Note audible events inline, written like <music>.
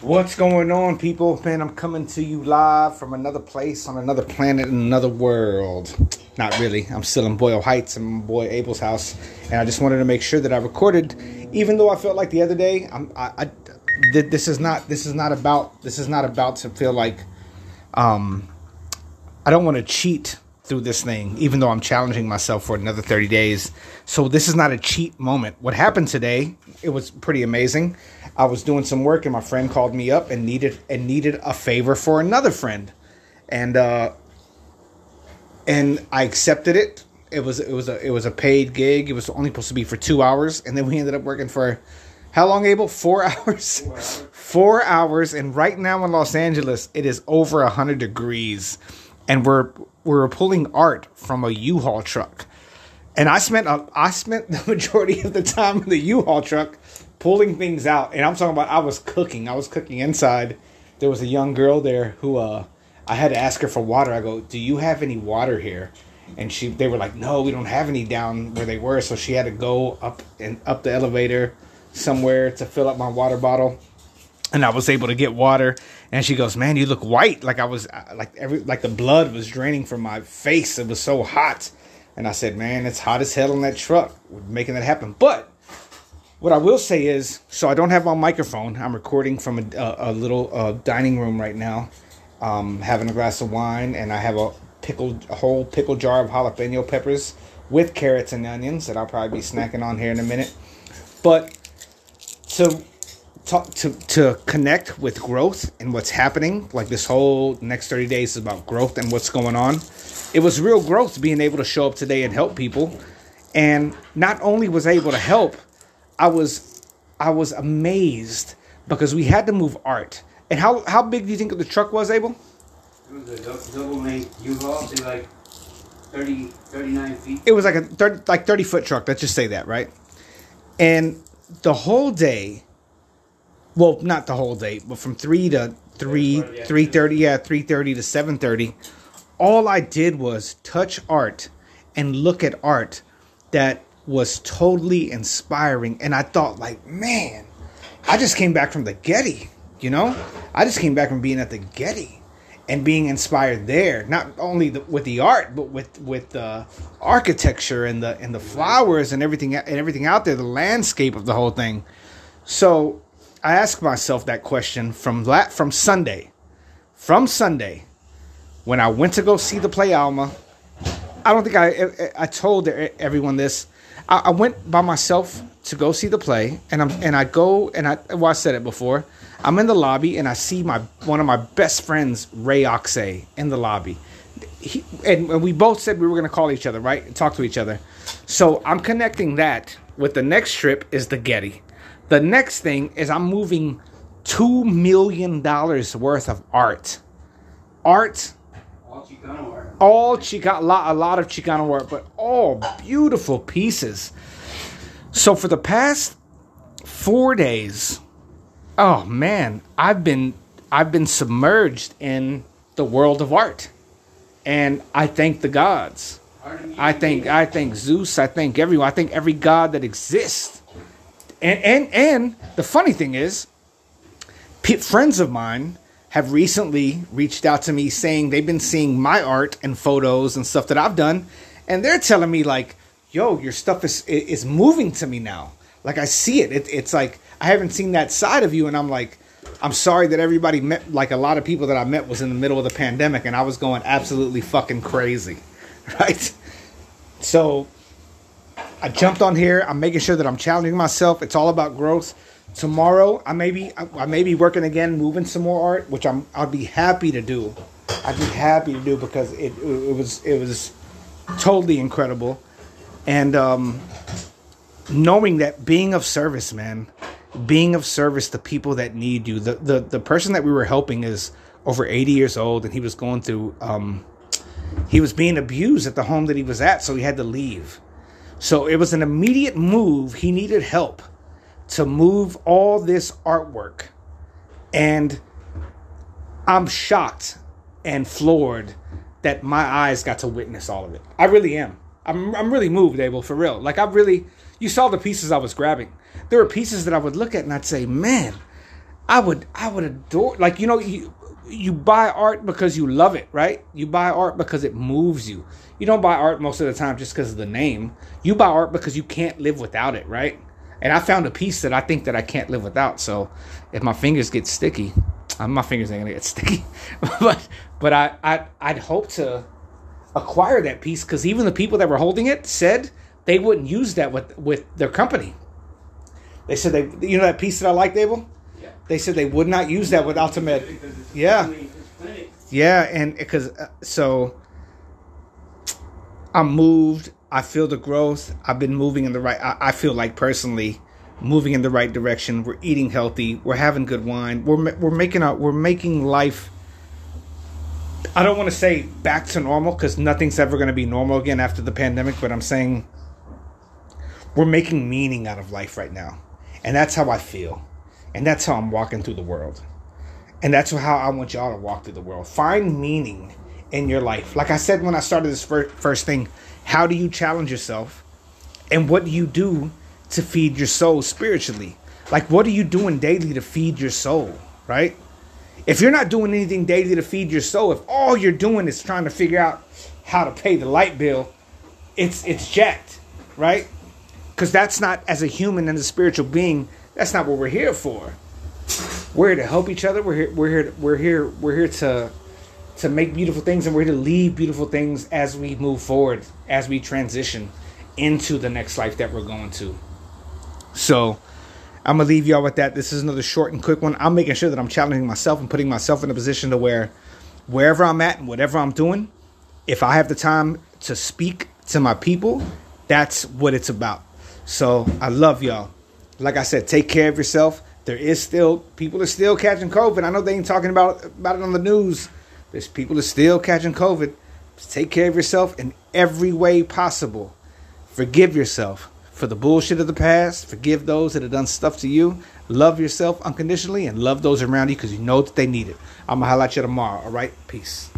What's going on, people? Man, I'm coming to you live from another place on another planet in another world. Not really. I'm still in Boyle Heights in my boy Abel's house, and I just wanted to make sure that I recorded, even though I felt like the other day. I'm, I, I th- this is not. This is not about. This is not about to feel like. Um, I don't want to cheat through this thing, even though I'm challenging myself for another 30 days. So this is not a cheat moment. What happened today, it was pretty amazing. I was doing some work and my friend called me up and needed and needed a favor for another friend. And uh and I accepted it. It was it was a it was a paid gig. It was only supposed to be for 2 hours and then we ended up working for how long, Abel? Four hours? <laughs> Four hours. Four hours. And right now in Los Angeles, it is over 100 degrees. And we're we were pulling art from a U-Haul truck. And I spent a, I spent the <laughs> majority of the time in the U-Haul truck pulling things out. And I'm talking about I was cooking. I was cooking inside. There was a young girl there who uh I had to ask her for water. I go, "Do you have any water here?" And she they were like, "No, we don't have any down where they were." So she had to go up and up the elevator somewhere to fill up my water bottle and I was able to get water. And she goes, "Man, you look white." Like I was, like every, like the blood was draining from my face. It was so hot. And I said, "Man, it's hot as hell in that truck, making that happen." But what I will say is, so I don't have my microphone. I'm recording from a, a, a little uh, dining room right now, um, having a glass of wine, and I have a pickled, a whole pickle jar of jalapeno peppers with carrots and onions that I'll probably be snacking on here in a minute. But so talk to to connect with growth and what's happening. Like this whole next 30 days is about growth and what's going on. It was real growth being able to show up today and help people. And not only was I able to help i was i was amazed because we had to move art. And how how big do you think the truck was able it was a double length u-haul like 30 39 feet. It was like a 30 like 30 foot truck let's just say that right? And the whole day well, not the whole day, but from three to three, three thirty, yeah, three thirty to seven thirty. All I did was touch art and look at art that was totally inspiring, and I thought, like, man, I just came back from the Getty. You know, I just came back from being at the Getty and being inspired there, not only the, with the art, but with with the architecture and the and the flowers and everything and everything out there, the landscape of the whole thing. So I ask myself that question from la- from Sunday, from Sunday, when I went to go see the play Alma. I don't think I I told everyone this. I, I went by myself to go see the play, and I'm and I go and I well I said it before. I'm in the lobby and I see my one of my best friends Ray Oxe in the lobby. He, and, and we both said we were going to call each other, right? Talk to each other. So I'm connecting that with the next trip is the Getty. The next thing is I'm moving two million dollars worth of art. Art. All Chicano art. All Chicano, a lot, a lot of Chicano art, but all beautiful pieces. So for the past four days, oh man, I've been I've been submerged in the world of art, and I thank the gods. I thank I thank Zeus. I thank everyone. I thank every god that exists and and and the funny thing is, friends of mine have recently reached out to me saying they've been seeing my art and photos and stuff that I've done, and they're telling me like, "Yo, your stuff is is moving to me now. Like I see it. it it's like I haven't seen that side of you." And I'm like, "I'm sorry that everybody met. Like a lot of people that I met was in the middle of the pandemic, and I was going absolutely fucking crazy, <laughs> right?" So I jumped on here. I'm making sure that I'm challenging myself. It's all about growth. Tomorrow, I may be I may be working again, moving some more art, which I'm I'd be happy to do. I'd be happy to do because it it was it was totally incredible, and um, knowing that being of service, man, being of service to people that need you. The the the person that we were helping is over 80 years old, and he was going through um, he was being abused at the home that he was at, so he had to leave so it was an immediate move. He needed help to move all this artwork. And I'm shocked and floored that my eyes got to witness all of it. I really am. I'm, I'm really moved, Abel, for real. Like, I really, you saw the pieces I was grabbing. There were pieces that I would look at and I'd say, man, I would I would adore like you know you you buy art because you love it, right? You buy art because it moves you. You don't buy art most of the time just because of the name. You buy art because you can't live without it, right? And I found a piece that I think that I can't live without. So if my fingers get sticky, uh, my fingers ain't gonna get <laughs> sticky, but but I I I'd hope to acquire that piece because even the people that were holding it said they wouldn't use that with with their company. They said they you know that piece that I liked, Abel. They said they would not use that with Ultimate. Yeah. clinic, it's clinic. Yeah, and because uh, so I'm moved. I feel the growth. I've been moving in the right. I, I feel like personally moving in the right direction. We're eating healthy. We're having good wine. We're we're making a we're making life. I don't want to say back to normal because nothing's ever going to be normal again after the pandemic. But I'm saying we're making meaning out of life right now, and that's how I feel, and that's how I'm walking through the world. And that's how I want y'all to walk through the world. Find meaning in your life. Like I said when I started this fir- first thing, how do you challenge yourself? And what do you do to feed your soul spiritually? Like, what are you doing daily to feed your soul, right? If you're not doing anything daily to feed your soul, if all you're doing is trying to figure out how to pay the light bill, it's it's jacked, right? Because that's not as a human and a spiritual being. That's not what we're here for. We're here to help each other. We're here. We're here. We're here. We're here to to make beautiful things, and we're here to leave beautiful things as we move forward, as we transition into the next life that we're going to. So, I'm gonna leave y'all with that. This is another short and quick one. I'm making sure that I'm challenging myself and putting myself in a position to where, wherever I'm at and whatever I'm doing, if I have the time to speak to my people, that's what it's about. So I love y'all. Like I said, take care of yourself. There is still people are still catching COVID. I know they ain't talking about about it on the news. There's people are still catching COVID. Just take care of yourself in every way possible. Forgive yourself for the bullshit of the past. Forgive those that have done stuff to you. Love yourself unconditionally and love those around you because you know that they need it. I'm gonna highlight you tomorrow. All right, peace.